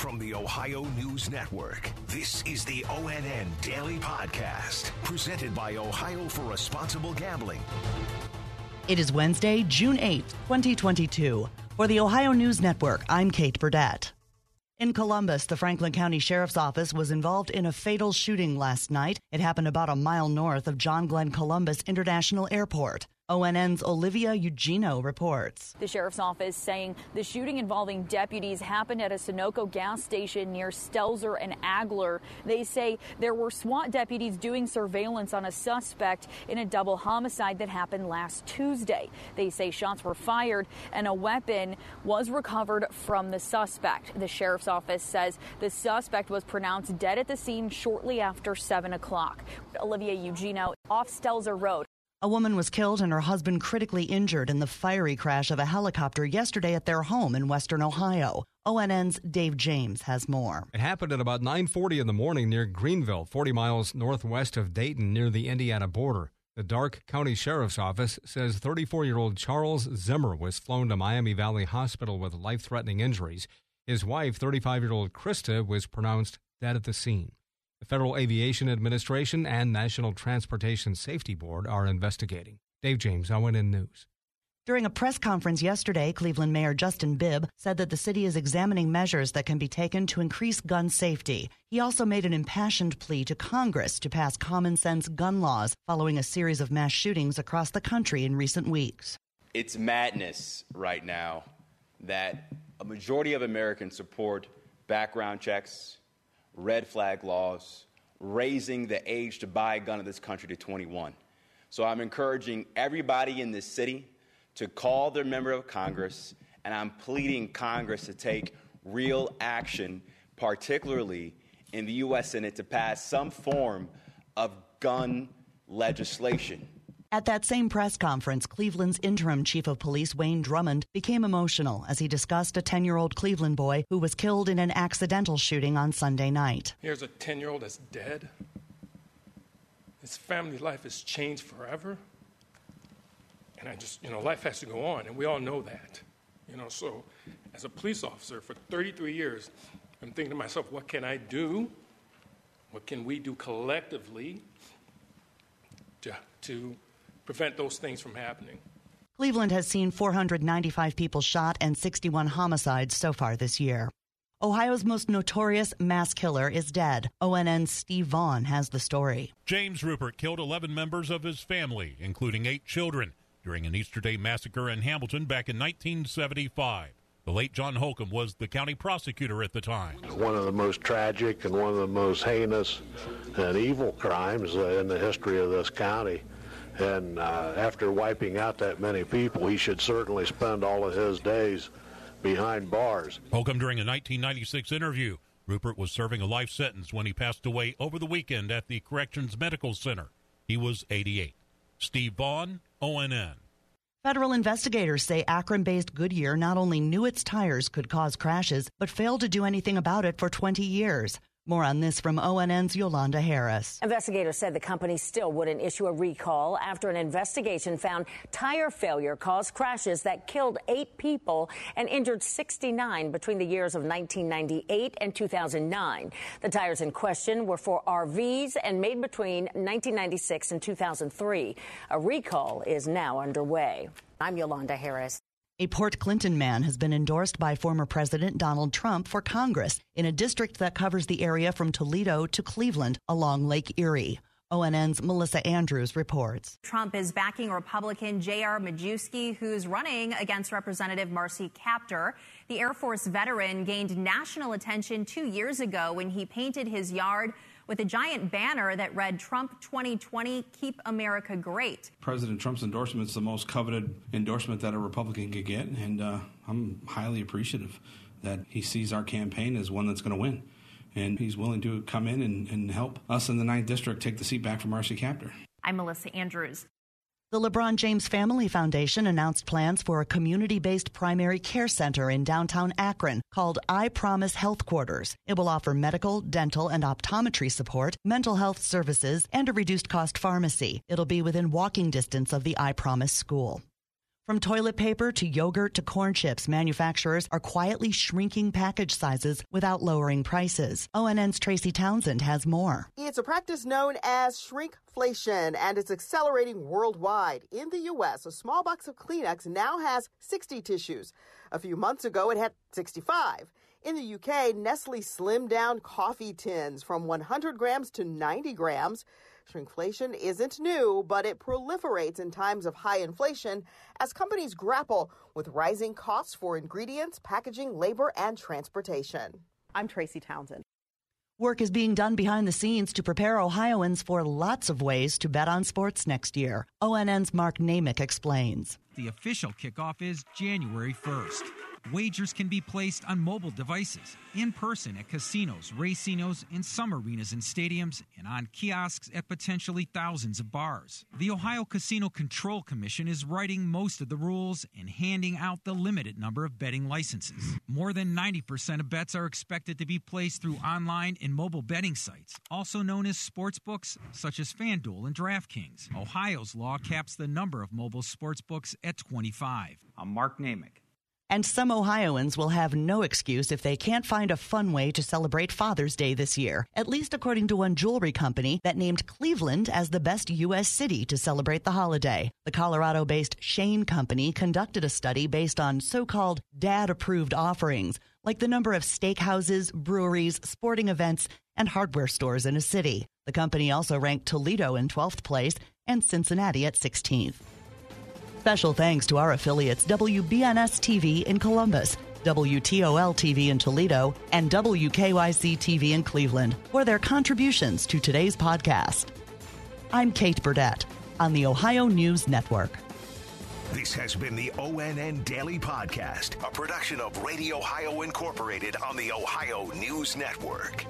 From the Ohio News Network, this is the ONN Daily Podcast, presented by Ohio for Responsible Gambling. It is Wednesday, June 8th, 2022. For the Ohio News Network, I'm Kate Burdett. In Columbus, the Franklin County Sheriff's Office was involved in a fatal shooting last night. It happened about a mile north of John Glenn Columbus International Airport. ONN's Olivia Eugenio reports. The sheriff's office saying the shooting involving deputies happened at a Sunoco gas station near Stelzer and Agler. They say there were SWAT deputies doing surveillance on a suspect in a double homicide that happened last Tuesday. They say shots were fired and a weapon was recovered from the suspect. The sheriff's office says the suspect was pronounced dead at the scene shortly after 7 o'clock. Olivia Eugenio off Stelzer Road. A woman was killed and her husband critically injured in the fiery crash of a helicopter yesterday at their home in western Ohio. ONN's Dave James has more. It happened at about 9:40 in the morning near Greenville, 40 miles northwest of Dayton near the Indiana border. The Darke County Sheriff's Office says 34-year-old Charles Zimmer was flown to Miami Valley Hospital with life-threatening injuries. His wife, 35-year-old Krista, was pronounced dead at the scene. The Federal Aviation Administration and National Transportation Safety Board are investigating. Dave James, ONN News. During a press conference yesterday, Cleveland Mayor Justin Bibb said that the city is examining measures that can be taken to increase gun safety. He also made an impassioned plea to Congress to pass common sense gun laws following a series of mass shootings across the country in recent weeks. It's madness right now that a majority of Americans support background checks, red flag laws, raising the age to buy a gun in this country to 21. So I'm encouraging everybody in this city to call their member of Congress, and I'm pleading Congress to take real action, particularly in the U.S. Senate, to pass some form of gun legislation. At that same press conference, Cleveland's interim chief of police, Wayne Drummond, became emotional as he discussed a 10 year old Cleveland boy who was killed in an accidental shooting on Sunday night. Here's a 10 year old that's dead. His family life has changed forever. And I just, you know, life has to go on, and we all know that. You know, so as a police officer for 33 years, I'm thinking to myself, what can I do? What can we do collectively to, to prevent those things from happening. Cleveland has seen 495 people shot and 61 homicides so far this year. Ohio's most notorious mass killer is dead. ONN's Steve Vaughn has the story. James Ruppert killed 11 members of his family, including eight children, during an Easter Day massacre in Hamilton back in 1975. The late John Holcomb was the county prosecutor at the time. One of the most tragic and one of the most heinous and evil crimes in the history of this county. And uh, after wiping out that many people, he should certainly spend all of his days behind bars. Holcomb, during a 1996 interview, Ruppert was serving a life sentence when he passed away over the weekend at the Corrections Medical Center. He was 88. Steve Vaughn, ONN. Federal investigators say Akron based Goodyear not only knew its tires could cause crashes, but failed to do anything about it for 20 years. More on this from ONN's Yolanda Harris. Investigators said the company still wouldn't issue a recall after an investigation found tire failure caused crashes that killed eight people and injured 69 between the years of 1998 and 2009. The tires in question were for RVs and made between 1996 and 2003. A recall is now underway. I'm Yolanda Harris. A Port Clinton man has been endorsed by former President Donald Trump for Congress in a district that covers the area from Toledo to Cleveland along Lake Erie. ONN's Melissa Andrews reports. Trump is backing Republican J.R. Majewski, who's running against Representative Marcy Kaptur. The Air Force veteran gained national attention two years ago when he painted his yard with a giant banner that read Trump 2020 Keep America Great. President Trump's endorsement is the most coveted endorsement that a Republican could get, and uh, I'm highly appreciative that he sees our campaign as one that's going to win. And he's willing to come in and, and help us in the 9th District take the seat back from Marcy Kaptur. I'm Melissa Andrews. The LeBron James Family Foundation announced plans for a community based primary care center in downtown Akron called I Promise Health Quarters. It will offer medical, dental, and optometry support, mental health services, and a reduced cost pharmacy. It'll be within walking distance of the I Promise school. From toilet paper to yogurt to corn chips, manufacturers are quietly shrinking package sizes without lowering prices. ONN's Tracy Townsend has more. It's a practice known as shrinkflation, and it's accelerating worldwide. In the U.S., a small box of Kleenex now has 60 tissues. A few months ago, it had 65. In the UK, Nestle slimmed down coffee tins from 100 grams to 90 grams. Shrinkflation isn't new, but it proliferates in times of high inflation as companies grapple with rising costs for ingredients, packaging, labor, and transportation. I'm Tracy Townsend. Work is being done behind the scenes to prepare Ohioans for lots of ways to bet on sports next year. ONN's Mark Namick explains. The official kickoff is January 1st. Wagers can be placed on mobile devices, in person at casinos, racinos, in some arenas and stadiums, and on kiosks at potentially thousands of bars. The Ohio Casino Control Commission is writing most of the rules and handing out the limited number of betting licenses. More than 90% of bets are expected to be placed through online and mobile betting sites, also known as sports books such as FanDuel and DraftKings. Ohio's law caps the number of mobile sports books at 25. I'm Mark Namick. And some Ohioans will have no excuse if they can't find a fun way to celebrate Father's Day this year, at least according to one jewelry company that named Cleveland as the best U.S. city to celebrate the holiday. The Colorado based Shane Company conducted a study based on so called dad approved offerings, like the number of steakhouses, breweries, sporting events, and hardware stores in a city. The company also ranked Toledo in 12th place and Cincinnati at 16th. Special thanks to our affiliates WBNS TV in Columbus, WTOL TV in Toledo, and WKYC TV in Cleveland for their contributions to today's podcast. I'm Kate Burdett on the Ohio News Network. This has been the ONN Daily Podcast, a production of Radio Ohio Incorporated on the Ohio News Network.